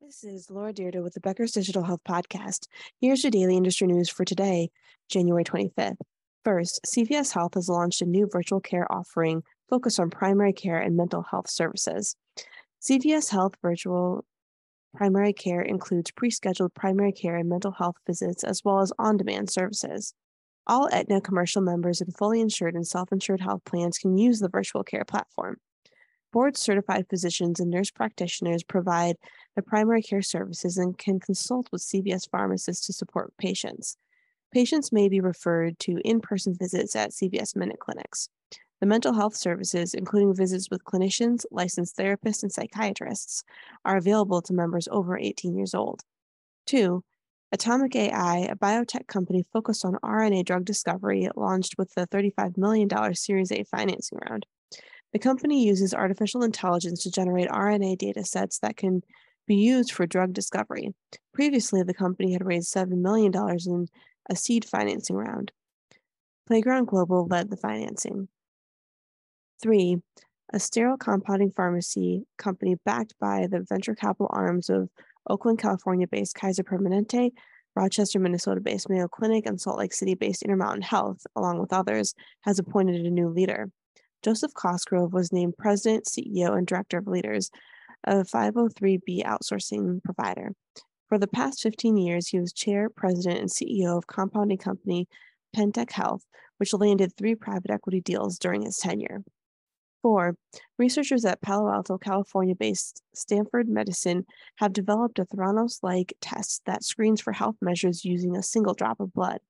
This is Laura Dyrda with the Becker's Digital Health Podcast. Here's your daily industry news for today, January 25th. First, CVS Health has launched a new virtual care offering focused on primary care and mental health services. CVS Health Virtual Primary Care includes pre scheduled primary care and mental health visits, as well as on demand services. All Aetna commercial members and fully insured and self insured health plans can use the virtual care platform. Board certified physicians and nurse practitioners provide the primary care services and can consult with CVS pharmacists to support patients. Patients may be referred to in person visits at CVS Minute Clinics. The mental health services, including visits with clinicians, licensed therapists, and psychiatrists, are available to members over 18 years old. Two, Atomic AI, a biotech company focused on RNA drug discovery, launched with the $35 million Series A financing round. The company uses artificial intelligence to generate RNA data sets that can be used for drug discovery. Previously, the company had raised $7 million in a seed financing round. Playground Global led the financing. Three, a sterile compounding pharmacy company backed by the venture capital arms of Oakland, California based Kaiser Permanente, Rochester, Minnesota based Mayo Clinic, and Salt Lake City based Intermountain Health, along with others, has appointed a new leader. Joseph Cosgrove was named president, CEO, and director of Leiters of a 503B outsourcing provider. For the past 15 years, he was chair, president, and CEO of compounding company Pentec Health, which landed three private equity deals during his tenure. Four, researchers at Palo Alto, California based Stanford Medicine have developed a Theranos like test that screens for health measures using a single drop of blood.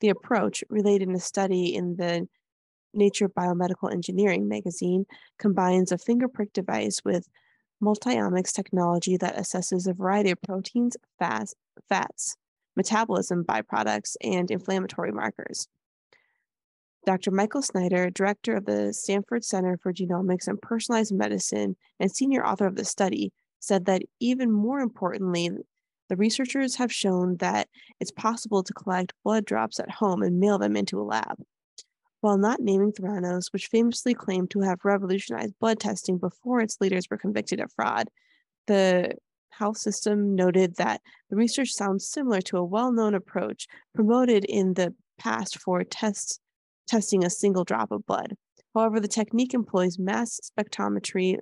The approach, related in a study in the Nature Biomedical Engineering magazine combines a finger prick device with multiomics technology that assesses a variety of proteins, fats, fats, metabolism byproducts, and inflammatory markers. Dr. Michael Snyder, director of the Stanford Center for Genomics and Personalized Medicine and senior author of the study, said that even more importantly, the researchers have shown that it's possible to collect blood drops at home and mail them into a lab. While not naming Theranos, which famously claimed to have revolutionized blood testing before its leaders were convicted of fraud, the health system noted that the research sounds similar to a well known approach promoted in the past for tests, testing a single drop of blood. However, the technique employs mass spectrometry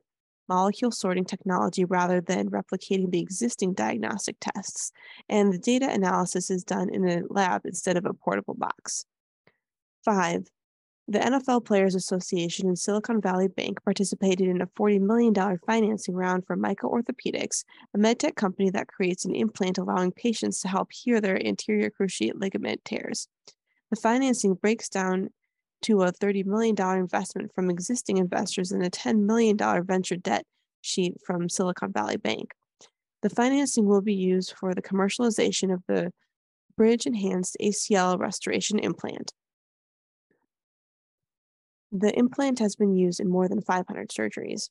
molecule sorting technology rather than replicating the existing diagnostic tests, and the data analysis is done in a lab instead of a portable box. Five, the NFL Players Association and Silicon Valley Bank participated in a $40 million financing round for Miach Orthopedics, a medtech company that creates an implant allowing patients to help heal their anterior cruciate ligament tears. The financing breaks down to a $30 million investment from existing investors and a $10 million venture debt sheet from Silicon Valley Bank. The financing will be used for the commercialization of the bridge enhanced ACL restoration implant. The implant has been used in more than 500 surgeries.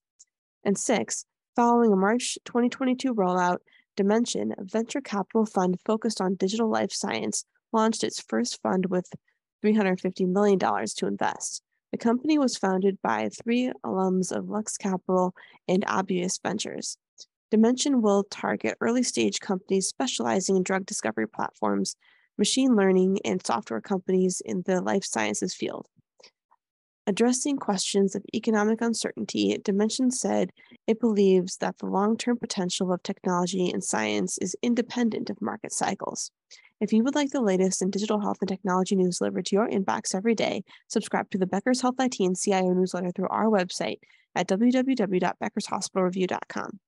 And six, following a March 2022 rollout, Dimension, a venture capital fund focused on digital life science, launched its first fund with $350 million to invest. The company was founded by three alums of Lux Capital and Obvious Ventures. Dimension will target early stage companies specializing in drug discovery platforms, machine learning, and software companies in the life sciences field. Addressing questions of economic uncertainty, Dimension said it believes that the long term potential of technology and science is independent of market cycles. If you would like the latest in digital health and technology news delivered to your inbox every day, subscribe to the Becker's Health IT and CIO newsletter through our website at www.beckershospitalreview.com.